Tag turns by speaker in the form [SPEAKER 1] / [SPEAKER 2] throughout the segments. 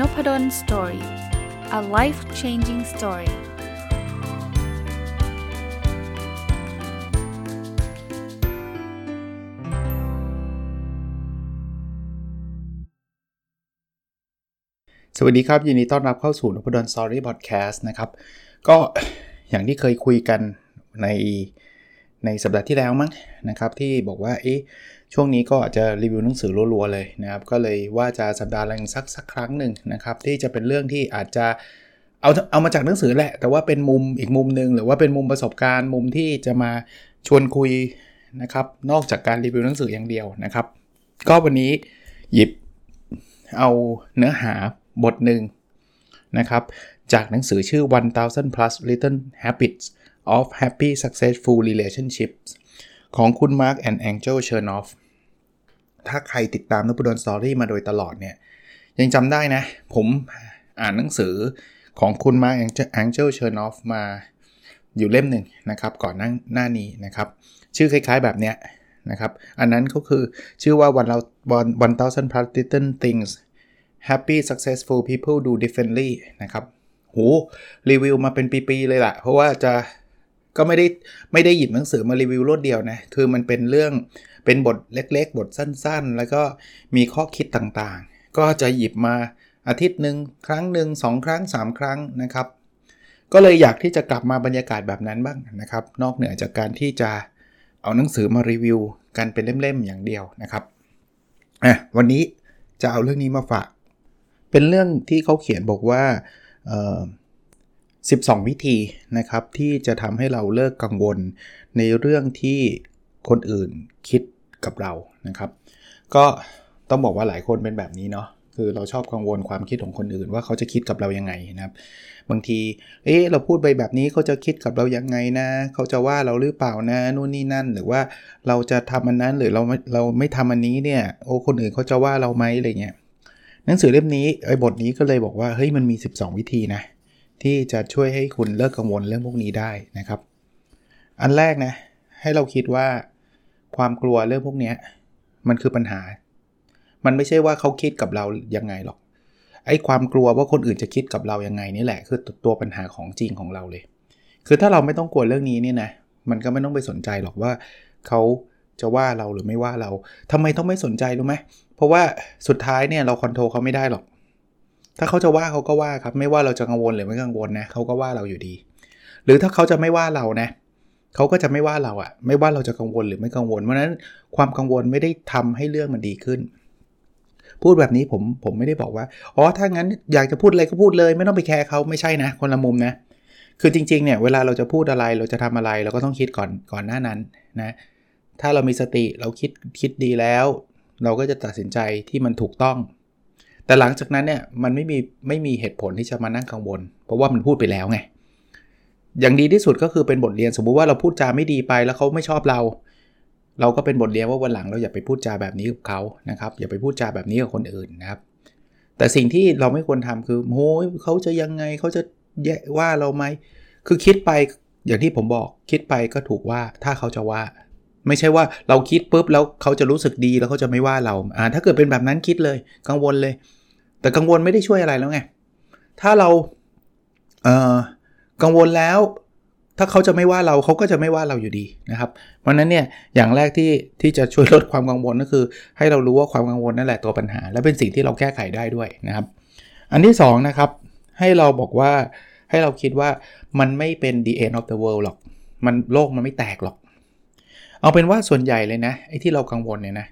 [SPEAKER 1] Nopadol Story a life changing story สวัสดีครับ ยินดีต้อนรับเข้าสู่นพดล Story Podcast นะครับ ก็อย่างที่เคยคุยกันในในสัปดาห์ที่แล้วมั้งนะครับ ที่บอกว่าเอ๊ะ ช่วงนี้ก็อาจจะรีวิวหนังสือรัวๆเลยนะครับ ก็เลยว่าจะสัปดาห์ละสักสักครั้งหนึ่งนะครับ ที่จะเป็นเรื่องที่อาจจะเอาเอามาจากหนังสือแหละ แต่ว่าเป็นมุมอีกมุมหนึ่งหรือว่าเป็นมุมประสบการณ์มุมที่จะมาชวนคุยนะครับ นอกจากการรีวิวหนังสืออย่างเดียวนะครับ ก็วันนี้หยิบเอาเนื้อหาบทหนึ่งนะครับ จากหนังสือชื่อ 1000 plus little habits of happy successful relationships ของคุณ Mark and Angel Chernoff ถ้าใครติดตามนุปดลสตอรี่มาโดยตลอดเนี่ย ยังจำได้นะ ผมอ่านหนังสือของคุณ Mark Angel Chernoff มาอยู่เล่มหนึ่งนะครับ ก่อนหน้าหน้านี้นะครับ ชื่อคล้ายๆแบบเนี้ยนะครับ อันนั้นก็คือชื่อว่า one thousand plus little things happy successful people do differently นะครับ โห รีวิวมาเป็นปี ๆ เลยล่ะ เพราะว่าจะ ก็ไม่ได้ไม่ได้หยิบหนังสือมารีวิวรวดเดียวนะ คือมันเป็นเรื่องเป็นบทเล็กๆ บทสั้นๆ แล้วก็มีข้อคิดต่างๆ ก็จะหยิบมาอาทิตย์หนึ่งครั้งหนึ่งสองครั้ง 3 ครั้งนะครับ ก็เลยอยากที่จะกลับมาบรรยากาศแบบนั้นบ้างนะครับ นอกเหนือจากการที่จะเอาหนังสือมารีวิวกันเป็นเล่มๆอย่างเดียวนะครับอะวันนี้จะเอาเรื่องนี้มาฝาก เป็นเรื่องที่เขาเขียนบอกว่า 12 วิธีนะครับที่จะทำให้เราเลิกกังวลในเรื่องที่คนอื่นคิดกับเรานะครับ ก็ต้องบอกว่าหลายคนเป็นแบบนี้เนาะคือเราชอบกังวลความคิดของคนอื่นว่าเขาจะคิดกับเรายังไงนะครับ บางที เอ๊ะเราพูดไปแบบนี้เขาจะคิดกับเรายังไงนะ เขาจะว่าเราหรือเปล่านะนู่นนี่นั่น หรือว่าเราจะทำอันนั้นหรือเราเราไม่ทำอันนี้เนี่ยโอ้คนอื่นเขาจะว่าเราไหมอะไรเงี้ยหนังสือเล่มนี้ไอ้บทนี้ก็เลยบอกว่าเฮ้ยมันมี 12 วิธีนะ ที่จะช่วยให้คุณเลิกกังวลเรื่องพวกนี้ได้นะครับ อันแรกนะให้เราคิดว่าความกลัวเรื่องพวกนี้มันคือปัญหา มันไม่ใช่ว่าเขาคิดกับเรายังไงหรอก ไอ้ความกลัวว่าคนอื่นจะคิดกับเรายังไงนี่แหละ คือตัวปัญหาของจริงของเราเลย คือถ้าเราไม่ต้องกลัวเรื่องนี้นี่นะมันก็ไม่ต้องไปสนใจหรอกว่าเขาจะว่าเราหรือไม่ว่าเราทำไมต้องไม่สนใจรู้ไหมเพราะว่าสุดท้ายเนี่ยเราคอนโทรลเขาไม่ได้หรอก ถ้าเขาจะว่าเขาก็ว่าครับ ไม่ว่าเราจะกังวลหรือไม่กังวลนะเขาก็ว่าเราอยู่ดี หรือถ้าเขาจะไม่ว่าเรานะเขาก็จะไม่ว่าเราอะไม่ว่าเราจะกังวลหรือไม่กังวล เพราะนั้นความกังวลไม่ได้ทำให้เรื่องมันดีขึ้น พูดแบบนี้ผมผมไม่ได้บอกว่าอ๋อถ้างั้นอยากจะพูดอะไรก็พูดเลย ไม่ต้องไปแคร์เขาไม่ใช่นะ คนละมุมนะ คือจริงๆเนี่ยเวลาเราจะพูดอะไรเราจะทำอะไร เราก็ต้องคิดก่อนก่อนหน้านั้นนะถ้าเรามีสติเราคิดคิดดีแล้ว เราก็จะตัดสินใจที่มันถูกต้อง แต่หลังจากนั้นเนี่ยมันไม่มีไม่มีเหตุผลที่จะมานั่งกังวล เพราะว่ามันพูดไปแล้วไง อย่างดีที่สุดก็คือเป็นบทเรียนสมมุติว่าเราพูดจาไม่ดีไปแล้วเขาไม่ชอบเรา เราก็เป็นบทเรียนว่าวันหลังเราอย่าไปพูดจาแบบนี้กับเขานะครับอย่าไปพูดจาแบบนี้กับคนอื่นนะครับ แต่สิ่งที่เราไม่ควรทำคือโอ้ยเขาจะยังไงเขาจะแย่ว่าเราไหมคือคิดไปอย่างที่ผมบอกคิดไปก็ถูกว่าถ้าเขาจะว่า ไม่ใช่ว่าเราคิดปุ๊บแล้วเขาจะรู้สึกดีแล้วเขาจะไม่ว่าเราอ่าถ้าเกิดเป็นแบบนั้นคิดเลย กังวลเลย แต่กังวลไม่ได้ช่วยอะไรแล้วไง ถ้าเราเอ่อกังวลแล้ว ถ้าเขาจะไม่ว่าเราเขาก็จะไม่ว่าเราอยู่ดีนะครับ เพราะนั้นเนี่ยอย่างแรกที่ที่จะช่วยลดความกังวลก็คือ ให้เรารู้ว่าความกังวลนั่นแหละตัวปัญหา และเป็นสิ่งที่เราแก้ไขได้ด้วยนะครับ อันที่2นะครับให้เราบอกว่าให้เราคิดว่ามันไม่เป็น the end of the world หรอก มันโลกมันไม่แตกหรอก เอาเป็นว่าส่วนใหญ่เลยนะไอ้ที่เรากังวลเนี่ยนะ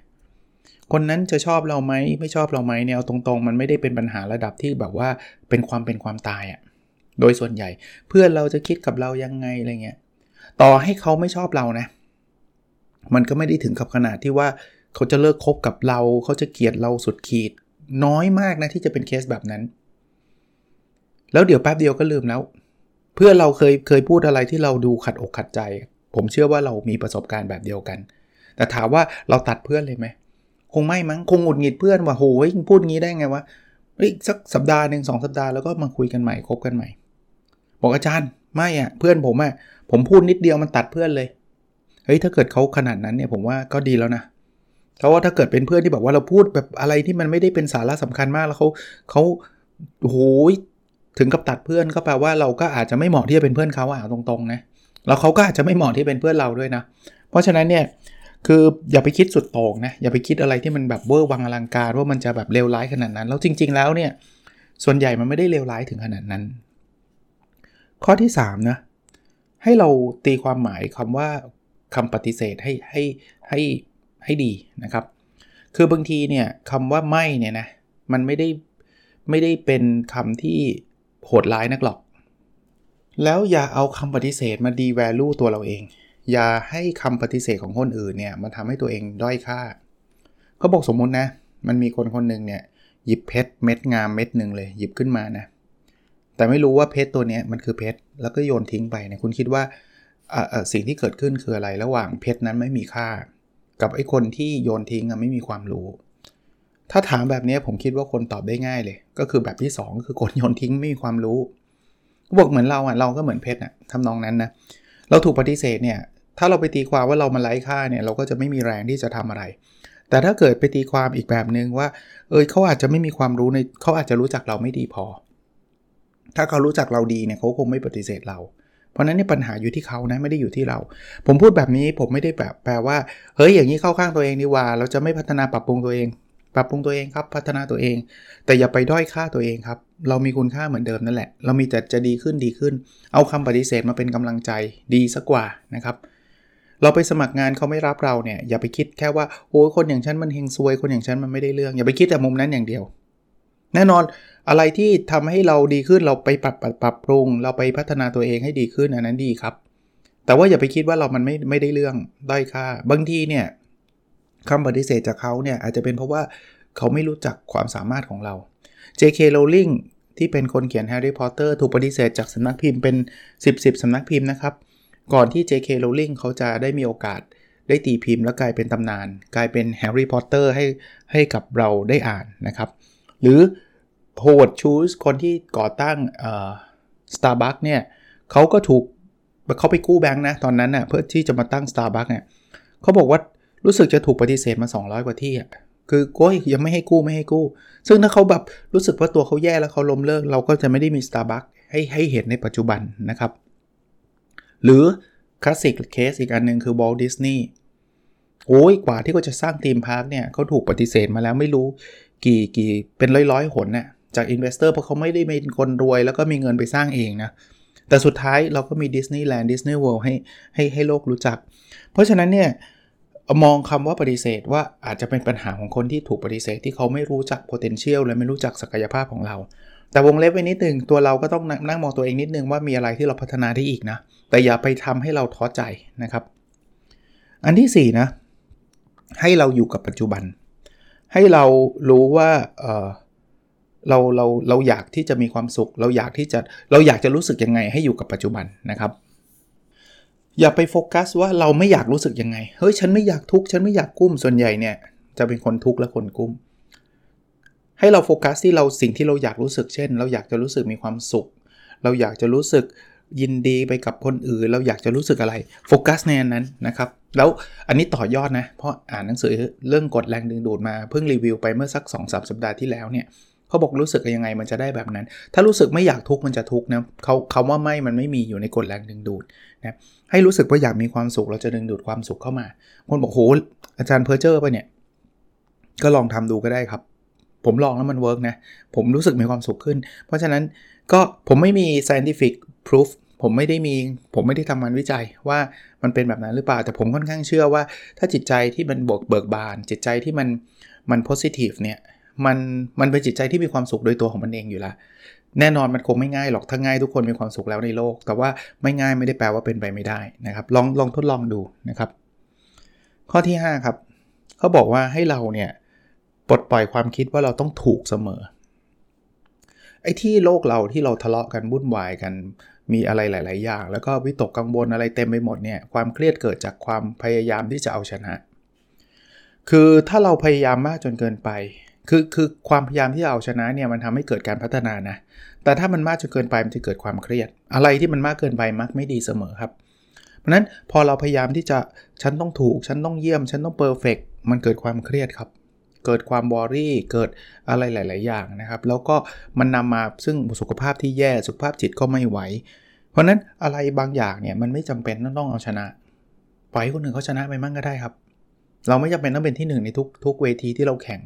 [SPEAKER 1] คนนั้นจะชอบเราไหมไม่ชอบเราไหมเนี่ยเอาตรงๆ มันไม่ได้เป็นปัญหาระดับที่แบบว่าเป็นความเป็นความตายอะ่ะโดยส่วนใหญ่เพื่อนเราจะคิดกับเรายังไงอะไรเงี้ยต่อให้เขาไม่ชอบเรานะ มันก็ไม่ได้ถึงกับขนาดที่ว่าเขาจะเลิกคบกับเรา เขาจะเกลียดเราสุดขีด น้อยมากนะที่จะเป็นเคสแบบนั้น แล้วเดี๋ยวแป๊บเดียวก็ลืมแล้ว เพื่อเราเคยเคยพูดอะไรที่เราดูขัดอกขัดใจ ผมเชื่อว่าเรามีประสบการณ์แบบเดียวกัน แต่ถามว่าเราตัดเพื่อนเลยไหม คงไม่มั้งคงหงุดหงิดเพื่อนว่าโหยพูดงี้ได้ไงวะอีกสักสัปดาห์หนึ่งสองสัปดาห์แล้วก็มาคุยกันใหม่คบกันใหม่ บอกอาจารย์ไม่อะ่ะเพื่อนผมอะ่ะผมพูดนิดเดียวมันตัดเพื่อนเลยเฮ้ยถ้าเกิดเขาขนาดนั้นเนี่ยผมว่าก็ดีแล้วนะเพราะว่าถ้าเกิดเป็นเพื่อนที่บอกว่าเราพูดแบบอะไรที่มันไม่ได้เป็นสาระสำคัญมากแล้วเขาเขาโอ้โหถึงกับตัดเพื่อนก็แปลว่าเราก็อาจจะไม่เหมาะที่จะเป็นเพื่อนเขาอะตรงๆนะแล้วเขาก็อาจจะไม่เหมาะที่เป็นเพื่อนเราด้วยนะ เพราะฉะนั้นเนี่ย คืออย่าไปคิดสุดโต่งนะ อย่าไปคิดอะไรที่มันแบบเวอร์วังอลังการว่ามันจะแบบเลวร้ายขนาดนั้น แล้วจริง ๆ แล้วเนี่ย ส่วนใหญ่มันไม่ได้เลวร้ายถึงขนาดนั้น ข้อที่3นะให้เราตีความหมายคำว่าคำปฏิเสธให้ให้ให้ให้ดีนะครับ คือบางทีเนี่ยคำว่าไม่เนี่ยนะมันไม่ได้ไม่ได้เป็นคำที่โหดร้ายนักหรอก แล้วอย่าเอาคำปฏิเสธมาดีแวลูตัวเราเอง อย่าให้คำปฏิเสธของคนอื่นเนี่ยมาทำให้ตัวเองด้อยค่าเขาบอกสมมุตินะ มันมีคนคนหนึ่งเนี่ยหยิบเพชรเม็ดงามเม็ดหนึ่งเลย หยิบขึ้นมานะ แต่ไม่รู้ว่าเพชรตัวนี้มันคือเพชรแล้วก็โยนทิ้งไปเนี่ยคุณคิดว่าสิ่งที่เกิดขึ้นคืออะไรระหว่างเพชรนั้นไม่มีค่า กับไอ้คนที่โยนทิ้งไม่มีความรู้ ถ้าถามแบบนี้ผมคิดว่าคนตอบได้ง่ายเลย ก็คือแบบที่ 2 คือคนโยนทิ้งไม่มีความรู้บอกเหมือนเราอะเราก็เหมือนเพชรอะทำนองนั้นนะเราถูกปฏิเสธเนี่ย ถ้าเราไปตีความว่าเรามาไร้ค่าเนี่ยเราก็จะไม่มีแรงที่จะทำอะไร แต่ถ้าเกิดไปตีความอีกแบบหนึ่งว่า เอยเขาอาจจะไม่มีความรู้ในเขาอาจจะรู้จักเราไม่ดีพอ ถ้าเขารู้จักเราดีเนี่ยเขาคงไม่ปฏิเสธเรา เพราะนั้นนี่ปัญหาอยู่ที่เขานะไม่ได้อยู่ที่เรา ผมพูดแบบนี้ผมไม่ได้แบบแปลว่าเฮ้ยอย่างนี้เข้าข้างตัวเองดีว่า เราจะไม่พัฒนาปรับปรุงตัวเองปรับปรุงตัวเองครับพัฒนาตัวเอง แต่อย่าไปด้อยค่าตัวเองครับ เรามีคุณค่าเหมือนเดิมนั่นแหละ เรามีแต่จะดีขึ้นดีขึ้น เอาคำปฏิเสธมาเป็นกำลังใจดีสักกว่านะครับ เราไปสมัครงานเขาไม่รับเราเนี่ยอย่าไปคิดแค่ว่าโอ้คนอย่างฉันมันเฮงซวย คนอย่างฉันมันไม่ได้เรื่อง อย่าไปคิดแต่มุมนั้นอย่างเดียว แน่นอนอะไรที่ทำให้เราดีขึ้นเราไปปรับปรับปรับปรุง เราไปพัฒนาตัวเองให้ดีขึ้นอันนั้นดีครับ แต่ว่าอย่าไปคิดว่าเรามันไม่ไม่ได้เรื่องด้อยค่า บางทีเนี่ยคำปฏิเสธจากเขาเนี่ยอาจจะเป็นเพราะว่าเขาไม่รู้จักความสามารถของเรา J.K. Rowling ที่เป็นคนเขียน Harry Potter ถูกปฏิเสธจากสำนักพิมพ์เป็น 10 10สำนักพิมพ์นะครับ ก่อนที่ J.K. Rowling เขาจะได้มีโอกาสได้ตีพิมพ์แล้วกลายเป็นตำนาน กลายเป็น Harry Potter ให้ให้กับเราได้อ่านนะครับ หรือโฮวดชูสคนที่ก่อตั้งเอ่อสตาร์บัคเนี่ยเขาก็ถูกเขาไปกู้แบงค์นะตอนนั้นนะ่ะเพื่อที่จะมาตั้ง Starbucks เนี่ยเขาบอกว่ารู้สึกจะถูกปฏิเสธมา 200 กว่าที่อะคือก็ยังไม่ให้กู้ไม่ให้กู้ ซึ่งถ้าเขาแบบรู้สึกว่าตัวเขาแย่แล้วเขาล้มเลิก เราก็จะไม่ได้มี Starbucks ให้ให้เห็นในปัจจุบันนะครับ หรือ classic case อีกอันนึงคือ Walt Disney โอ้ยกว่าที่เขาจะสร้าง theme park เนี่ยเขาถูกปฏิเสธมาแล้วไม่รู้กี่กี่เป็นร้อยร้อยหนน่ะจาก investor เพราะเขาไม่ได้เป็นคนรวย แล้วก็มีเงินไปสร้างเองนะ แต่สุดท้ายเราก็มีดิสนีย์แลนด์ดิสนีย์เวิลด์ให้ให้ให้โลกรู้จัก เพราะฉะนั้นเนี่ยมองคำว่าปฏิเสธว่าอาจจะเป็นปัญหาของคนที่ถูกปฏิเสธที่เขาไม่รู้จัก potential และไม่รู้จักศักยภาพของเรา แต่วงเล็บไว้นิดนึงตัวเราก็ต้องนั่งมองตัวเองนิดนึงว่ามีอะไรที่เราพัฒนาได้อีกนะ แต่อย่าไปทำให้เราท้อใจนะครับ อันที่4นะให้เราอยู่กับปัจจุบัน ให้เรารู้ว่าเเราเราเราอยากที่จะมีความสุข เราอยากที่จะเราอยากจะรู้สึกยังไง ให้อยู่กับปัจจุบันนะครับ อย่าไปโฟกัสว่าเราไม่อยากรู้สึกยังไงเฮ้ยฉันไม่อยากทุกข์ฉันไม่อยากกุ้มส่วนใหญ่เนี่ยจะเป็นคนทุกข์และคนกุ้ม ให้เราโฟกัสที่เราสิ่งที่เราอยากรู้สึกเช่น เราอยากจะรู้สึกมีความสุข เราอยากจะรู้สึกยินดีไปกับคนอื่น เราอยากจะรู้สึกอะไรโฟกัสในนั้นนะครับ แล้วอันนี้ต่อยอดนะ เพราะอ่านหนังสือเรื่องกฎแรงดึงดูดมาเพิ่งรีวิวไปเมื่อสัก2-3สัปดาห์ที่แล้วเนี่ยเขาบอกรู้สึกยังไงมันจะได้แบบนั้น ถ้ารู้สึกไม่อยากทุกข์มันจะทุกข์นะเขาคำว่าไม่มันไม่มีอยู่ในกฎแรงดึงดูดนะให้รู้สึกว่าอยากมีความสุขเราจะดึงดูดความสุขเข้ามา คนบอกโหอาจารย์เพอร์เจอร์ไปเนี่ยก็ลองทำดูก็ได้ครับ ผมลองแล้วมัน work นะ ผมรู้สึกมีความสุขขึ้น เพราะฉะนั้นก็ผมไม่มี scientific proof ผมไม่ได้มีผมไม่ได้ทำงานวิจัยว่ามันเป็นแบบนั้นหรือเปล่า แต่ผมค่อนข้างเชื่อว่า ถ้าจิตใจที่มันบวกเบิกบาน จิตใจที่มันมัน positive เนี่ยมันมันเป็นจิตใจที่มีความสุขโดยตัวของมันเองอยู่ล้วแน่นอนมันคงไม่ง่ายหรอกถ้าง่ายทุกคนมีความสุขแล้วในโลก แต่ว่าไม่ง่ายไม่ได้แปลว่าเป็นไปไม่ได้นะครับลองลองทดลองดูนะครับ ข้อที่ 5 ครับเขาบอกว่าให้เราเนี่ย ปลดปล่อยความคิดว่าเราต้องถูกเสมอ ไอ้ที่โลกเราที่เราทะเลาะกันวุ่นวายกันมีอะไรหลาย ๆ อย่าง แล้วก็วิตกกังวลอะไรเต็มไปหมดเนี่ยความเครียดเกิดจากความพยายามที่จะเอาชนะ คือถ้าเราพยายามมากจนเกินไป คือคือความพยายามที่จะเอาชนะเนี่ยมันทำให้เกิดการพัฒนานะ แต่ถ้ามันมากจนเกินไปมันจะเกิดความเครียด อะไรที่มันมากเกินไปมักไม่ดีเสมอครับ เพราะนั้นพอเราพยายามที่จะฉันต้องถูกฉันต้องเยี่ยม ฉันต้องเพอร์เฟกมันเกิดความเครียดครับ เกิดความบอรี่ เกิดอะไรหลาย ๆ อย่างนะครับ แล้วก็มันนำมาซึ่งสุขภาพที่แย่สุขภาพจิตก็ไม่ไหว เพราะนั้นอะไรบางอย่างเนี่ยมันไม่จำเป็นต้องเอาชนะ ปล่อยให้คนอื่นเขาชนะไปมั่งก็ได้ครับ เราไม่จำเป็นต้องเป็นที่หนึ่งในทุกทุกเวทีที่เราแข่ง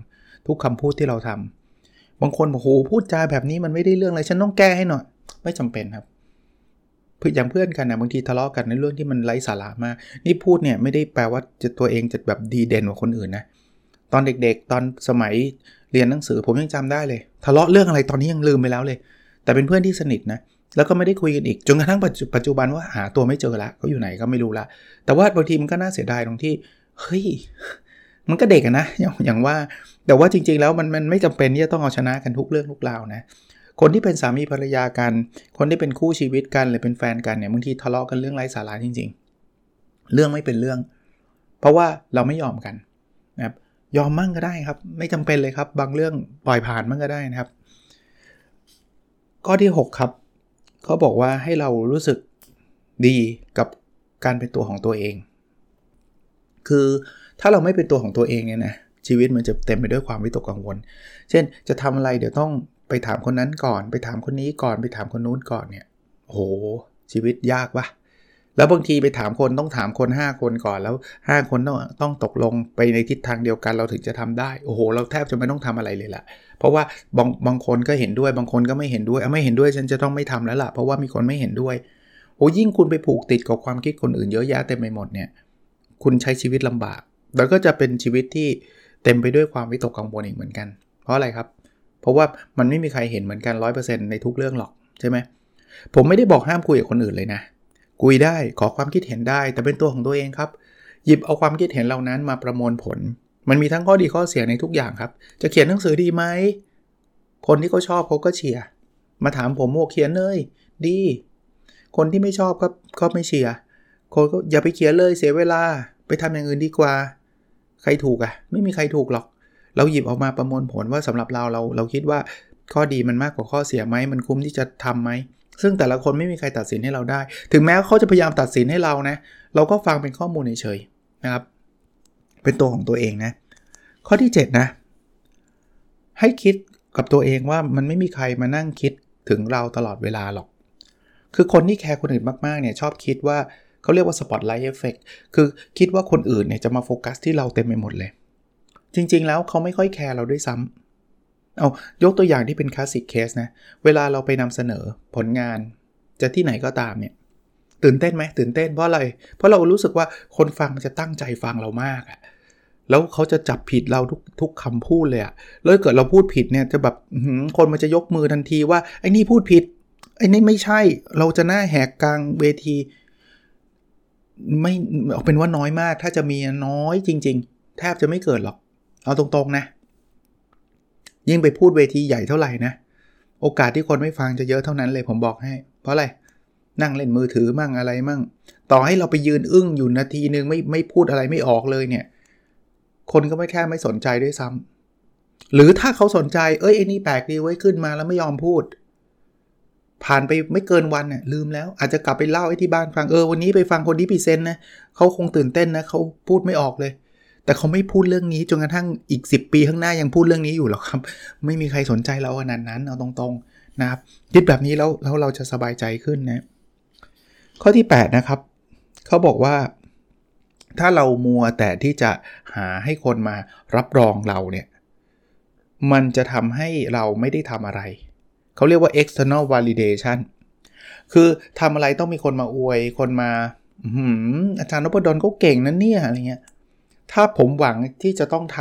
[SPEAKER 1] ทุกคำพูดที่เราทำบางคนบอกโหพูดจาแบบนี้มันไม่ได้เรื่องอะไรฉันต้องแก้ให้หน่อย ไม่จำเป็นครับเพื่ออย่างเพื่อนกันนะบางทีทะเลาะกันในเรื่องที่มันไร้สาระมาก นี่พูดเนี่ยไม่ได้แปลว่าจะตัวเองจะแบบดีเด่นกว่าคนอื่นนะ ตอนเด็กๆ ตอนสมัยเรียนหนังสือผมยังจำได้เลย ทะเลาะเรื่องอะไรตอนนี้ยังลืมไปแล้วเลย แต่เป็นเพื่อนที่สนิทนะแล้วก็ไม่ได้คุยกันอีกจนกระทั่งปัจจุบันว่าหาตัวไม่เจอละเขาอยู่ไหนก็ไม่รู้ละแต่ว่าบางทีมันก็น่าเสียดายตรงที่เฮ้ยมันก็เด็กนะอย่างว่า แต่ว่าจริงๆแล้วมันมันไม่จำเป็นที่จะต้องเอาชนะกันทุกเรื่องทุกราวนะคนที่เป็นสามีภรรยากัน คนที่เป็นคู่ชีวิตกันหรือเป็นแฟนกันเนี่ยบางทีทะเลาะกันเรื่องไร้สาระจริง ๆ เรื่องไม่เป็นเรื่อง เพราะว่าเราไม่ยอมกัน ยอมมั่งก็ได้ครับ ไม่จำเป็นเลยครับ บางเรื่องปล่อยผ่านมั่งก็ได้นะครับ ข้อที่ 6 ครับเขาบอกว่าให้เรารู้สึกดีกับการเป็นตัวของตัวเอง คือถ้าเราไม่เป็นตัวของตัวเองเนี่ยนะชีวิตมันจะเต็มไปด้วยความวิตกกังวล เช่น จะทำอะไรเดี๋ยวต้องไปถามคนนั้นก่อน ไปถามคนนี้ก่อนไปถามคนนู้นก่อนเนี่ยโหชีวิตยากปะ แล้วบางทีไปถามคนต้องถามคน 5 คนก่อนแล้ว 5 คนต้องต้องตกลงไปในทิศทางเดียวกันเราถึงจะทำได้โอ้โห เราแทบจะไม่ต้องทำอะไรเลยละเพราะว่าบางบางคนก็เห็นด้วยบางคนก็ไม่เห็นด้วยไม่เห็นด้วยฉันจะต้องไม่ทำแล้วล่ะเพราะว่ามีคนไม่เห็นด้วยโอ้ยิ่งคุณไปผูกติดกับความคิดคนอื่นเยอะแยะเต็มไปหมดเนี่ยคุณใช้ชีวิตลำบาก แล้วก็จะเป็นชีวิตที่เต็มไปด้วยความวิตกกังวลอีกเหมือนกัน เพราะอะไรครับ เพราะว่ามันไม่มีใครเห็นเหมือนกัน 100%ในทุกเรื่องหรอกใช่ไหมผมไม่ได้บอกห้ามคุยกับคนอื่นเลยนะ คุยได้ขอความคิดเห็นได้ แต่เป็นตัวของตัวเองครับ หยิบเอาความคิดเห็นเหล่านั้นมาประมวลผล มันมีทั้งข้อดีข้อเสียในทุกอย่างครับ จะเขียนหนังสือดีไหมคนที่เขาชอบเขาก็เชียร์มาถามผมโมเขียนเลย ดี คนที่ไม่ชอบก็ก็ไม่เชียร์คนก็อย่าไปเขียนเลยเสียเวลาไปทำอย่างอื่นดีกว่า ใครถูกอะ่ะ ไม่มีใครถูกหรอก เราหยิบออกมาประมวลผลว่าสำหรับเราเราเราคิดว่าข้อดีมันมากกว่าข้อเสียไหมมันคุ้มที่จะทํำไหม ซึ่งแต่ละคนไม่มีใครตัดสินให้เราได้ ถึงแม้เขาจะพยายามตัดสินให้เรานะ เราก็ฟังเป็นข้อมูลเฉยๆนะครับ เป็นตัวของตัวเองนะ ข้อที่ 7 นะ ให้คิดกับตัวเองว่ามันไม่มีใครมานั่งคิดถึงเราตลอดเวลาหรอก คือคนที่แคร์คนอื่นมากๆเนี่ยชอบคิดว่าเขาเรียกว่า spotlight effect คือคิดว่าคนอื่นเนี่ยจะมาโฟกัสที่เราเต็มไปหมดเลย จริงๆแล้วเขาไม่ค่อยแคร์เราด้วยซ้ำ เอายกตัวอย่างที่เป็น classic case นะ เวลาเราไปนำเสนอผลงาน จะที่ไหนก็ตามเนี่ย ตื่นเต้นไหมตื่นเต้นเพราะอะไร เพราะเรารู้สึกว่าคนฟังจะตั้งใจฟังเรามากอะแล้วเขาจะจับผิดเราทุกทุกคำพูดเลยอะแล้วเกิดเราพูดผิดเนี่ยจะแบบคนมันจะยกมือทันทีว่าไอ้นี่พูดผิดไอ้นี่ไม่ใช่ เราจะหน้าแหกกลางเวที ไม่เอาเป็นว่าน้อยมาก ถ้าจะมีน้อยจริง ๆ แทบจะไม่เกิดหรอก เอาตรงๆนะ ยิ่งไปพูดเวทีใหญ่เท่าไหร่นะ โอกาสที่คนไม่ฟังจะเยอะเท่านั้นเลยผมบอกให้ เพราะอะไร นั่งเล่นมือถือมั่งอะไรมั่ง ต่อให้เราไปยืนอึ้งอยู่นาทีนึงไม่ไม่พูดอะไรไม่ออกเลยเนี่ย คนก็ไม่แค่ไม่สนใจด้วยซ้ำหรือถ้าเขาสนใจ เอ้ยไอ้นี่แปลกดีไว้ขึ้นมาแล้วไม่ยอมพูด ผ่านไปไม่เกินวันเนี่ยลืมแล้ว อาจจะกลับไปเล่าให้ที่บ้านฟังเออวันนี้ไปฟังคนที่พรีเซนต์นะเขาคงตื่นเต้นนะเขาพูดไม่ออกเลย แต่เขาไม่พูดเรื่องนี้จนกระทั่งอีก 10 ปีข้างหน้ายังพูดเรื่องนี้อยู่หรอกครับ ไม่มีใครสนใจเราขนาดนั้นเอาตรงๆนะครับคิดแบบนี้แล้วแล้วเราจะสบายใจขึ้นนะข้อที่ 8 นะครับเขาบอกว่า ถ้าเรามัวแต่ที่จะหาให้คนมารับรองเราเนี่ยมันจะทำให้เราไม่ได้ทำอะไร เขาเรียกว่า external validation คือทำอะไรต้องมีคนมาอวย คนมาอาจารย์นพดลเขาเก่งนั่นเนี่ยอะไรเงี้ย ถ้าผมหวังที่จะต้องท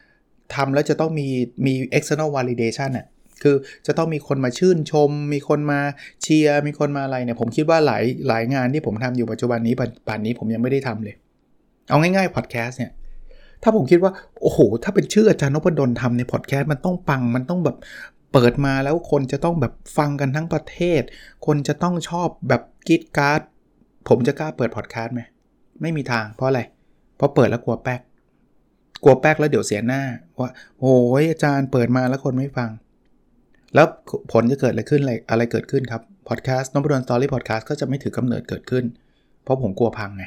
[SPEAKER 1] ำทำแล้วจะต้องมีมี external validation อะคือจะต้องมีคนมาชื่นชม มีคนมาเชียร์ มีคนมาอะไรเนี่ย ผมคิดว่าหลายหลายงานที่ผมทำอยู่ปัจจุบันนี้ป่านนี้ผมยังไม่ได้ทำเลย เอาง่ายๆพอดแคสต์เนี่ย ถ้าผมคิดว่า โอ้โห ถ้าเป็นชื่ออาจารย์นพดลทำในพอดแคสต์มันต้องปัง มันต้องแบบเปิดมาแล้วคนจะต้องแบบฟังกันทั้งประเทศ คนจะต้องชอบแบบกีดการ์ด ผมจะกล้าเปิดพอดแคสต์ไหม ไม่มีทาง เพราะอะไร พอเปิดแล้วกลัวแป๊ก กลัวแป๊กแล้วเดี๋ยวเสียหน้าว่าโอ้ยอาจารย์เปิดมาแล้วคนไม่ฟัง แล้วผลจะเกิดอะไรขึ้นอะไรอะไรเกิดขึ้นครับพอดแคสต์น้องบดนสตอรี่พอดแคสต์ก็จะไม่ถือกำเนิดเกิดขึ้น เพราะผมกลัวพังไง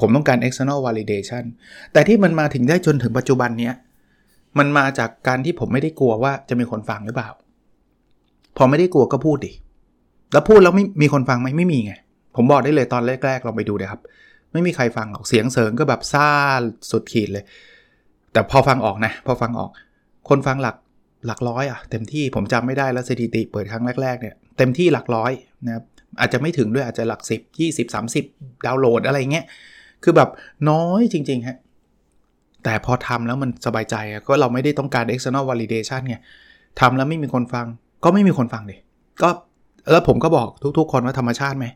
[SPEAKER 1] ผมต้องการ external validation แต่ที่มันมาถึงได้จนถึงปัจจุบันเนี้ยมันมาจากการที่ผมไม่ได้กลัวว่าจะมีคนฟังหรือเปล่า พอไม่ได้กลัวก็พูดดิ แล้วพูดแล้วไม่มีคนฟังไหมไม่มีไง ผมบอกได้เลยตอนแรกๆลองไปดูเลยครับ ไม่มีใครฟังหรอกเสียงเสริงก็แบบซ่าสุดขีดเลย แต่พอฟังออกนะ พอฟังออก คนฟังหลักหลักร้อยอะเต็มที่ผมจำไม่ได้แล้วสถิติเปิดครั้งแรกๆเนี่ยเต็มที่หลักร้อยนะครับอาจจะไม่ถึงด้วยอาจจะหลัก 10 20 30 ดาวน์โหลดอะไรเงี้ยคือแบบน้อยจริงๆฮะแต่พอทำแล้วมันสบายใจก็เราไม่ได้ต้องการ external validation ไงทำแล้วไม่มีคนฟัง ก็ไม่มีคนฟังดิก็แล้วผมก็บอกทุกๆ คนว่าธรรมชาติไหม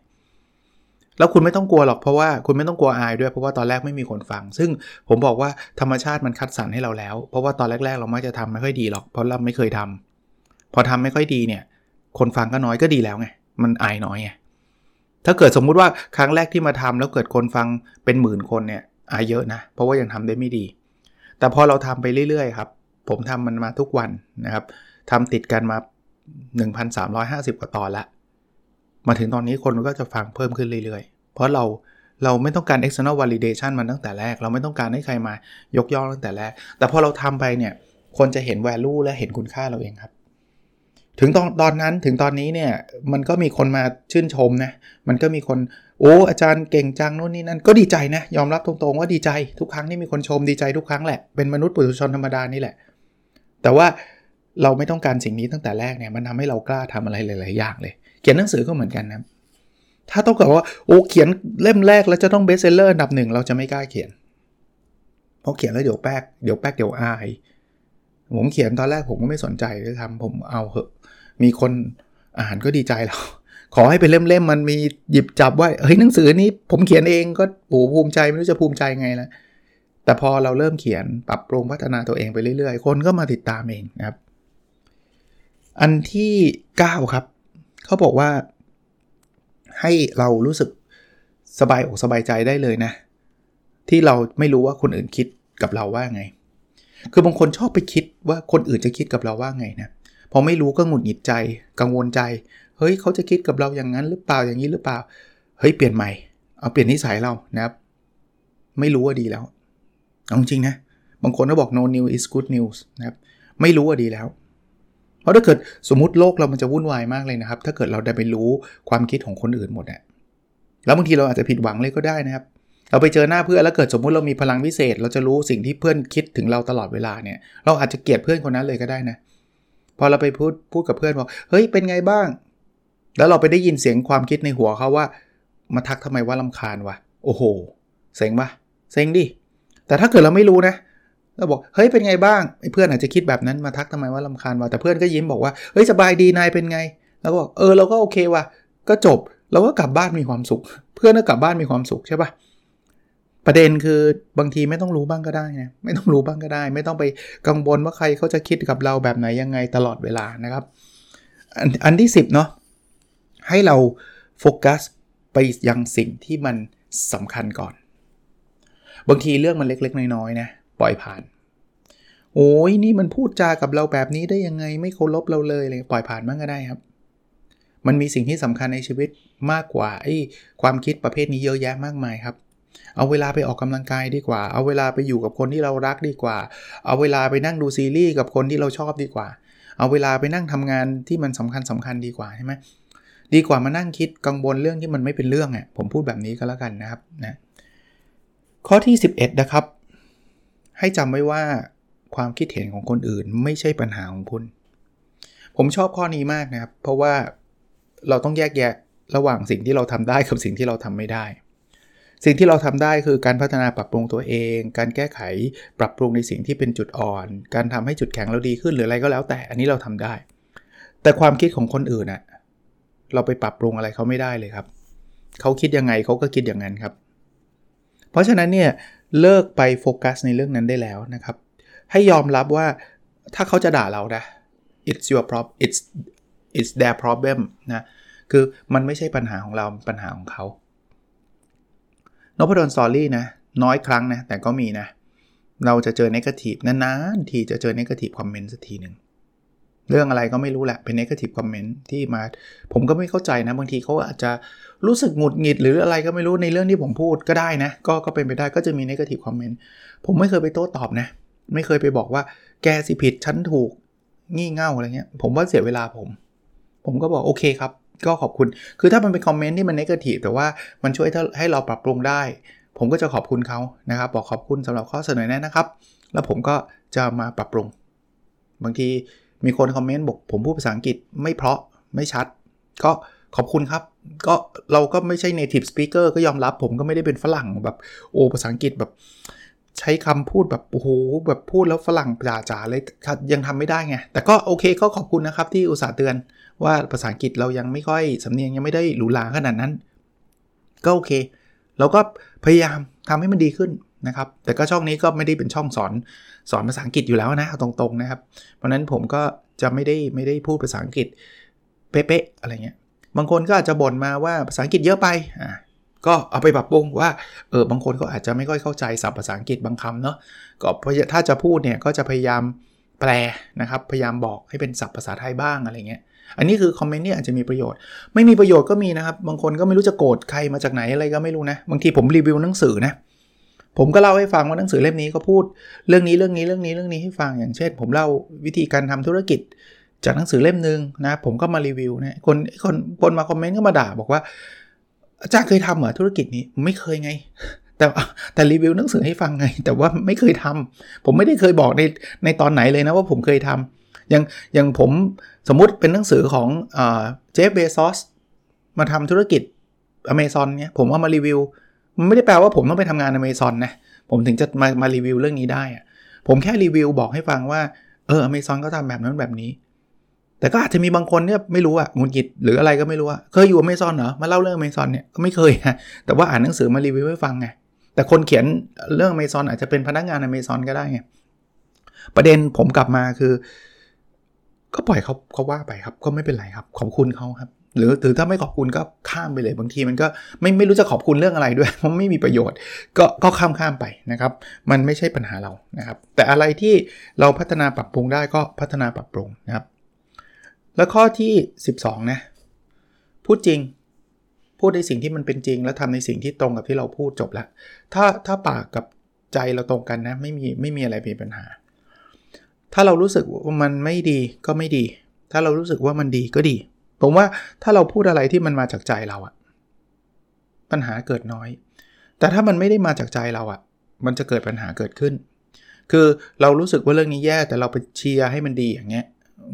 [SPEAKER 1] แล้วคุณไม่ต้องกลัวหรอกเพราะว่าคุณไม่ต้องกลัวอายด้วยเพราะว่าตอนแรกไม่มีคนฟัง ซึ่งผมบอกว่าธรรมชาติมันคัดสรรให้เราแล้ว เพราะว่าตอนแรก ๆ เรามักจะทำไม่ค่อยดีหรอก เพราะเราไม่เคยทำพอทำไม่ค่อยดีเนี่ย คนฟังก็น้อยก็ดีแล้วไงมันอายน้อยไงถ้าเกิดสมมุติว่าครั้งแรกที่มาทำแล้วเกิดคนฟังเป็นหมื่นคนเนี่ยอายเยอะนะเพราะว่ายังทำได้ไม่ดี แต่พอเราทำไปเรื่อยๆครับผมทำมันมาทุกวันนะครับทำติดกันมา 1,350 กว่าตอนละ มาถึงตอนนี้คนก็จะฟังเพิ่มขึ้นเรื่อยๆ เพราะเราเราไม่ต้องการ external validation มันตั้งแต่แรก เราไม่ต้องการให้ใครมายกย่องตั้งแต่แรก แต่พอเราทำไปเนี่ย คนจะเห็น value และเห็นคุณค่าเราเองครับ ถึงตอนตอนนั้นถึงตอนนี้เนี่ย มันก็มีคนมาชื่นชมนะ มันก็มีคน โอ้อาจารย์เก่งจังโน่นนี่นั่น ก็ดีใจนะ ยอมรับตรงๆว่าดีใจ ทุกครั้งที่มีคนชมดีใจทุกครั้งแหละ เป็นมนุษย์ปุถุชนธรรมดานี่แหละ แต่ว่าเราไม่ต้องการสิ่งนี้ตั้งแต่แรกเนี่ย มันทำให้เรากล้าทำอะไรหลาย ๆ อย่างเลย เขียนหนังสือก็เหมือนกันนะถ้าต้องกับว่าโอ้เขียนเล่มแรกแล้วจะต้อง best seller อันดับหนึ่งเราจะไม่กล้าเขียนเพราะเขียนแล้วเดี๋ยวแป๊กเดี๋ยวแป๊กเดี๋ยวอายผมเขียนตอนแรกผมก็ไม่สนใจเลยทำผมเอาเหอะมีคนอ่านก็ดีใจแล้วขอให้เป็นเล่มๆมันมีหยิบจับว่าเฮ้ยหนังสือนี้ผมเขียนเองก็โอ้ภูมิใจไม่รู้จะภูมิใจไงล้วแต่พอเราเริ่มเขียนปรับปรุงพัฒนาตัวเองไปเรื่อยๆ คนก็มาติดตามเองนะครับ อันที่ 9 ครับ เขาบอกว่า ให้เรารู้สึกสบายอกสบายใจได้เลยนะ ที่เราไม่รู้ว่าคนอื่นคิดกับเราว่าไง คือบางคนชอบไปคิดว่าคนอื่นจะคิดกับเราว่าไงนะพอไม่รู้ก็หงุดหงิดใจ กังวลใจ เฮ้ยเขาจะคิดกับเราอย่างนั้นหรือเปล่าอย่างนี้หรือเปล่า เฮ้ยเปลี่ยนใหม่ เอาเปลี่ยนนิสัยเรานะครับ ไม่รู้ว่าดีแล้วเอาจริงนะ บางคนก็บอก no news is good news นะครับ ไม่รู้ว่าดีแล้ว ราะถ้าเกิดสมมติโลกเรามันจะวุ่นวายมากเลยนะครับ ถ้าเกิดเราได้ไปรู้ความคิดของคนอื่นหมดเนี่ยแล้วบางทีเราอาจจะผิดหวังเลยก็ได้นะครับ เราไปเจอหน้าเพื่อนแล้วเกิดสมมุติเรามีพลังพิเศษ เราจะรู้สิ่งที่เพื่อนคิดถึงเราตลอดเวลาเนี่ย เราอาจจะเกลียดเพื่อนคนนั้นเลยก็ได้นะ พอเราไปพูดพูดกับเพื่อนบอกเฮ้ยเป็นไงบ้าง แล้วเราไปได้ยินเสียงความคิดในหัวเขาว่า มาทักทำไมว่าลำคาญวะโอ้โหเซ็งปะเซ็งดิแต่ถ้าเกิดเราไม่รู้นะ เราบอกเฮ้ยเป็นไงบ้างไอ้เพื่อนอาจจะคิดแบบนั้นมาทักทำไมว่าลำคาญวะแต่เพื่อนก็ยิ้มบอกว่าเฮ้ยสบายดีนายเป็นไง แล้วก็บอกเออเราก็โอเควะก็จบเราก็กลับบ้านมีความสุข เพื่อนก็กลับบ้านมีความสุขใช่ปะประเด็นคือบางทีไม่ต้องรู้บ้างก็ได้นะไม่ต้องรู้บ้างก็ได้ ไม่ต้องไปกังวลว่าใครเขาจะคิดกับเราแบบไหนยังไงตลอดเวลานะครับ อันอันที่ 10เนาะให้เราโฟกัสไปยังสิ่งที่มันสำคัญก่อน บางทีเรื่องมันเล็กๆ น้อยๆนะ ปล่อยผ่าน โอ้ยนี่มันพูดจากับเราแบบนี้ได้ยังไงไม่เคารพเราเลยเลยปล่อยผ่านบ้างก็ได้ครับ มันมีสิ่งที่สำคัญในชีวิตมากกว่าไอ้ความคิดประเภทนี้เยอะแยะมากมายครับ เอาเวลาไปออกกำลังกายดีกว่า เอาเวลาไปอยู่กับคนที่เรารักดีกว่า เอาเวลาไปนั่งดูซีรีส์กับคนที่เราชอบดีกว่า เอาเวลาไปนั่งทำงานที่มันสำคัญสำคัญดีกว่าใช่ไหมดีกว่ามานั่งคิดกังวลเรื่องที่มันไม่เป็นเรื่องอะผมพูดแบบนี้ก็แล้วกันนะครับนะข้อที่ 11 นะครับ ให้จำไว้ว่าความคิดเห็นของคนอื่นไม่ใช่ปัญหาของคุณ ผมชอบข้อนี้มากนะครับ เพราะว่าเราต้องแยกแยะระหว่างสิ่งที่เราทำได้กับสิ่งที่เราทำไม่ได้ สิ่งที่เราทำได้คือการพัฒนาปรับปรุงตัวเอง การแก้ไขปรับปรุงในสิ่งที่เป็นจุดอ่อน การทำให้จุดแข็งเราดีขึ้นหรืออะไรก็แล้วแต่ อันนี้เราทำได้ แต่ความคิดของคนอื่นอะเราไปปรับปรุงอะไรเขาไม่ได้เลยครับ เขาคิดยังไงเขาก็คิดอย่างนั้นครับ เพราะฉะนั้นเนี่ย เลิกไปโฟกัสในเรื่องนั้นได้แล้วนะครับ ให้ยอมรับว่าถ้าเขาจะด่าเรานะ it's your problem it's it's their problem นะคือมันไม่ใช่ปัญหาของเราปัญหาของเขานพดลสตอรี่นะ น้อยครั้งนะ แต่ก็มีนะ เราจะเจอ negative นานๆทีจะเจอ negative comment สักทีหนึ่ง เรื่องอะไรก็ไม่รู้แหละเป็น negative comment ที่มา ผมก็ไม่เข้าใจนะ บางทีเขาอาจจะรู้สึกหงุดหงิด หรืออะไรก็ไม่รู้ในเรื่องที่ผมพูดก็ได้นะ ก็ก็เป็นไปได้ก็จะมีนกาทีฟคอมเมนต์ผมไม่เคยไปโต้ตอบนะ ไม่เคยไปบอกว่าแกสิผิดฉันถูกงี่เง่าอะไรเงี้ย ผมว่าเสียเวลาผม ผมก็บอกโอเคครับ ก็ขอบคุณ คือถ้ามันเป็นคอมเมนต์ที่มันนกาทีฟแต่ว่ามันช่วยให้เราปรับปรุงได้ ผมก็จะขอบคุณเขานะครับ บอกขอบคุณสำหรับข้อเสนอแนะนะครับ แล้วผมก็จะมาปรับปรุง บางที มีคนคอมเมนต์บอกผมพูดภาษาอังกฤษไม่เพราะไม่ชัด ก็ขอบคุณครับ ก็เราก็ไม่ใช่ native speaker ก็ยอมรับผมก็ไม่ได้เป็นฝรั่งแบบโอ้ภาษาอังกฤษแบบใช้คำพูดแบบโอ้โหแบบพูดแล้วฝรั่งจ๋าๆเลยยังทำไม่ได้ไง แต่ก็โอเคก็ขอบคุณนะครับที่อุตส่าห์เตือนว่าภาษาอังกฤษเรายังไม่ค่อยสำเนียงยังไม่ได้หรูหราขนาดนั้น ก็โอเค เราก็พยายามทำให้มันดีขึ้น นะครับ แต่ก็ช่องนี้ก็ไม่ได้เป็นช่องสอนสอนภาษาอังกฤษอยู่แล้วนะตรงๆนะครับ เพราะนั้นผมก็จะไม่ได้ไม่ได้พูดภาษาอังกฤษเป๊ะๆอะไรเงี้ย บางคนก็อาจจะบ่นมาว่าภาษาอังกฤษเยอะไปอ่าก็เอาไปปรับปรุงว่าเออบางคนก็อาจจะไม่ค่อยเข้าใจศัพท์ภาษาอังกฤษบางคำเนาะก็ถ้าจะพูดเนี่ยก็จะพยายามแปลนะครับพยายามบอกให้เป็นศัพท์ภาษาไทยบ้างอะไรเงี้ยอันนี้คือคอมเมนต์เนี่ยอาจจะมีประโยชน์ ไม่มีประโยชน์ก็มีนะครับ บางคนก็ไม่รู้จะโกรธใครมาจากไหนอะไรก็ไม่รู้นะ บางทีผมรีวิวหนังสือนะ ผมก็เล่าให้ฟังว่าหนังสือเล่มนี้ก็พูดเรื่องนี้เรื่องนี้เรื่องนี้เรื่องนี้ให้ฟังอย่างเช่น ผมเล่าวิธีการทำธุรกิจ จากหนังสือเล่มหนึ่งนะผมก็มารีวิวนะคนคนคนมาคอมเมนต์ก็มาด่าบอกว่าอาจารย์เคยทำเหรอธุรกิจนี้ไม่เคยไง แต่แต่รีวิวหนังสือให้ฟังไง แต่ว่าไม่เคยทำผมไม่ได้เคยบอกในในตอนไหนเลยนะว่าผมเคยทำอย่างอย่างผมสมมุติเป็นหนังสือของเจฟเบซอสมาทำธุรกิจอเมซอนเนี่ยผมเอามารีวิว ไม่ได้แปลว่าผมต้องไปทำงานอเมซอนนะ ผมถึงจะมามารีวิวเรื่องนี้ได้ ผมแค่รีวิวบอกให้ฟังว่า เอออเมซอนก็ทำแบบนั้นแบบนี้ แต่ก็อาจจะมีบางคนเนี่ยไม่รู้อะงุนกิดหรืออะไรก็ไม่รู้อะเคยอยู่อเมซอนเหรอ มาเล่าเรื่องอเมซอนเนี่ยก็ไม่เคยฮะแต่ว่าอ่านหนังสือมารีวิวให้ฟังไง แต่คนเขียนเรื่องอเมซอนอาจจะเป็นพนักงานอเมซอนก็ได้ไง ประเด็นผมกลับมาคือ ก็ปล่อยเขาเขาว่าไปครับ ก็ไม่เป็นไรครับ ขอบคุณเขาครับ หรือถือถ้าไม่ขอบคุณก็ข้ามไปเลยบางทีมันก็ไม่ไม่รู้จะขอบคุณเรื่องอะไรด้วยเพราะไม่มีประโยชน์ ก็ก็ข้ามข้ามไปนะครับ มันไม่ใช่ปัญหาเรานะครับ แต่อะไรที่เราพัฒนาปรับปรุงได้ก็พัฒนาปรับปรุงนะครับ แล้วข้อที่ 12นะพูดจริง พูดในสิ่งที่มันเป็นจริง แล้วทำในสิ่งที่ตรงกับที่เราพูดจบแล้วถ้าถ้าปากกับใจเราตรงกันนะไม่มีไม่มีอะไรเป็นปัญหา ถ้าเรารู้สึกว่ามันไม่ดีก็ไม่ดี ถ้าเรารู้สึกว่ามันดีก็ดี ผมว่าถ้าเราพูดอะไรที่มันมาจากใจเราอะปัญหาเกิดน้อย แต่ถ้ามันไม่ได้มาจากใจเราอะมันจะเกิดปัญหาเกิดขึ้น คือเรารู้สึกว่าเรื่องนี้แย่แต่เราไปเชียร์ให้มันดีอย่างเงี้ย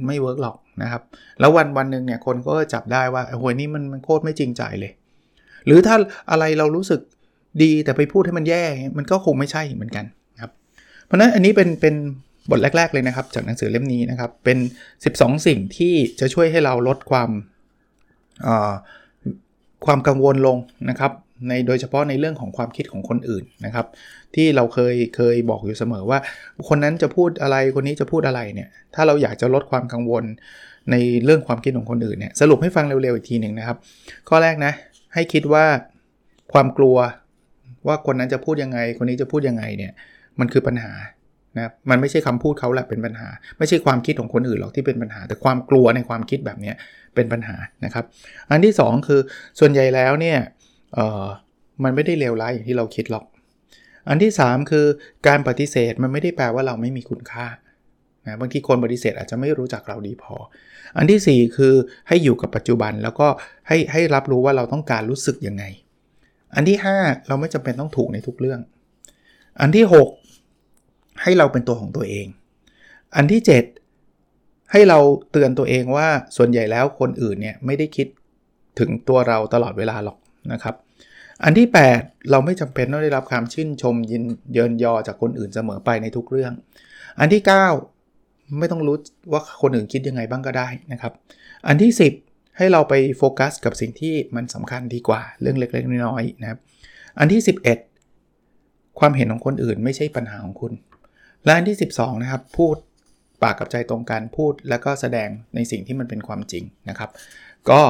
[SPEAKER 1] ไม่ work หรอกนะครับ แล้ววันวันหนึ่งเนี่ยคนก็จับได้ว่าโอ้ยนี่มันมันโคตรไม่จริงใจเลย หรือถ้าอะไรเรารู้สึกดีแต่ไปพูดให้มันแย่ มันก็คงไม่ใช่เหมือนกันครับ เพราะนั้นอันนี้เป็นเป็น บทแรก ๆ เลยนะครับ จากหนังสือเล่มนี้นะครับ เป็น 12 สิ่งที่จะช่วยให้เราลดความความกังวลลงนะครับในโดยเฉพาะในเรื่องของความคิดของคนอื่นนะครับ ที่เราเคยเคยบอกอยู่เสมอว่า คนนั้นจะพูดอะไรคนนี้จะพูดอะไรเนี่ย ถ้าเราอยากจะลดความกังวลในเรื่องความคิดของคนอื่นเนี่ยสรุปให้ฟังเร็วๆอีกทีหนึ่งนะครับ ข้อแรกนะ ให้คิดว่าความกลัวว่าคนนั้นจะพูดยังไง คนนี้จะพูดยังไงเนี่ยมันคือปัญหา นะมันไม่ใช่คำพูดเขาแหละเป็นปัญหา ไม่ใช่ความคิดของคนอื่นหรอกที่เป็นปัญหา แต่ความกลัวในความคิดแบบนี้เป็นปัญหานะครับ อันที่ 2 คือส่วนใหญ่แล้วเนี่ยมันไม่ได้เลวร้ายอย่างที่เราคิดหรอก อันที่ 3 คือการปฏิเสธมันไม่ได้แปลว่าเราไม่มีคุณค่านะบางทีคนปฏิเสธอาจจะไม่รู้จักเราดีพอ อันที่ 4 คือให้อยู่กับปัจจุบันแล้วก็ให้ให้รับรู้ว่าเราต้องการรู้สึกยังไง อันที่ 5 เราไม่จำเป็นต้องถูกในทุกเรื่อง อันที่ 6 ให้เราเป็นตัวของตัวเอง อันที่ 7 ให้เราเตือนตัวเองว่าส่วนใหญ่แล้วคนอื่นเนี่ยไม่ได้คิดถึงตัวเราตลอดเวลาหรอกนะครับ อันที่ 8 เราไม่จำเป็นต้องได้รับความชื่นชมยินเยินยอจากคนอื่นเสมอไปในทุกเรื่อง อันที่ 9 ไม่ต้องรู้ว่าคนอื่นคิดยังไงบ้างก็ได้นะครับ อันที่ 10 ให้เราไปโฟกัสกับสิ่งที่มันสำคัญดีกว่าเรื่องเล็กๆน้อยๆนะครับ อันที่ 11 ความเห็นของคนอื่นไม่ใช่ปัญหาของคุณ และอันที่ 12 นะครับ พูดปากกับใจตรงกันพูดแล้วก็แสดงในสิ่งที่มันเป็นความจริงนะครับ ก็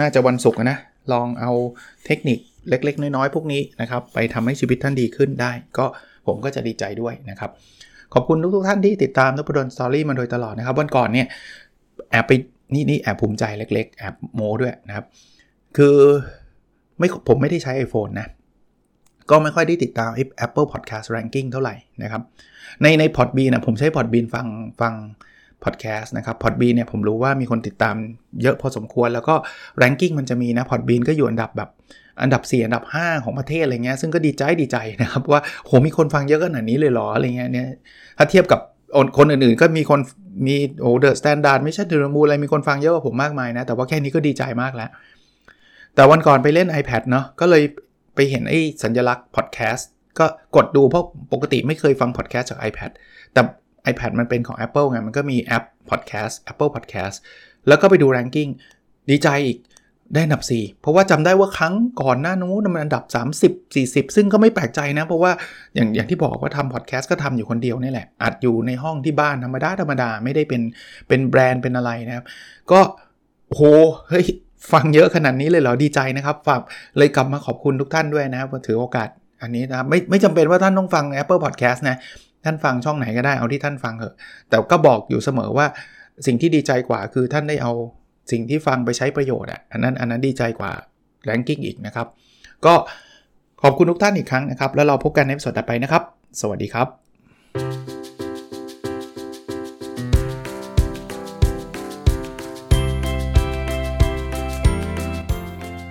[SPEAKER 1] น่าจะวันศุกร์นะ ลองเอาเทคนิคเล็ก ๆ น้อย ๆ พวกนี้นะครับ ไปทำให้ชีวิตท่านดีขึ้นได้ ก็ผมก็จะดีใจด้วยนะครับ ขอบคุณทุกๆท่านที่ติดตามนพดลสตอรี่มาโดยตลอดนะครับ วันก่อนเนี่ยแอบไปนี่นี่แอบภูมิใจเล็ก ๆ แอบโม้ด้วยนะครับ คือไม่ผมไม่ได้ใช้ iPhone นะ ก็ไม่ค่อยได้ติดตาม Apple Podcast Ranking เท่าไหร่นะครับ ในใน Podbean นะผมใช้ Podbean ฟังฟังพอดแคสต์นะครับ Podbean เนี่ยผมรู้ว่ามีคนติดตามเยอะพอสมควร แล้วก็ ranking มันจะมีนะ Podbean ก็อยู่อันดับแบบอันดับ 4 อันดับ 5 ของประเทศอะไรเงี้ยซึ่งก็ดีใจดีใจนะครับ ว่าโหมีคนฟังเยอะขนาดนี้เลยหรออะไรเงี้ยเนี่ยถ้าเทียบกับคนอื่นๆ ก็มีคนมีโอ้ The Standard ไม่ใช่เดอะมูอะไรมีคนฟังเยอะกว่าผมมากมายนะ แต่ว่าแค่นี้ก็ดีใจมากแล้ว แต่วันก่อนไปเล่น iPad เนาะก็เลย ไปเห็นไอ้สัญลักษณ์พอดแคสต์ก็กดดูเพราะปกติไม่เคยฟังพอดแคสต์จาก iPad แต่ iPad มันเป็นของ Apple ไง มันก็มีแอป Podcast Apple Podcast แล้วก็ไปดู ranking ดีใจอีกได้อันดับ 4 เพราะว่าจำได้ว่าครั้งก่อนหน้านู้นมันอันดับ 30 40 ซึ่งก็ไม่แปลกใจนะ เพราะว่าอย่างอย่างที่บอกว่าทำพอดแคสต์ก็ทำอยู่คนเดียวนี่แหละ อัดอยู่ในห้องที่บ้านธรรมดาธรรมดาไม่ได้เป็นเป็นแบรนด์เป็นอะไรนะครับ ก็โหเฮ้ย ฟังเยอะขนาดนี้เลยเหรอดีใจนะครับฝากเลยกลับมาขอบคุณทุกท่านด้วยนะครับถือโอกาสอันนี้นะไม่ไม่จำเป็นว่าท่านต้องฟัง Apple Podcast นะ ท่านฟังช่องไหนก็ได้เอาที่ท่านฟังเถอะ แต่ก็บอกอยู่เสมอว่าสิ่งที่ดีใจกว่าคือท่านได้เอาสิ่งที่ฟังไปใช้ประโยชน์อะอันนั้นอันนั้นดีใจกว่าแรงกิ้งอีกนะครับ ก็ขอบคุณทุกท่านอีกครั้งนะครับ แล้วเราพบกันในสดต่อไปนะครับ สวัสดีครับ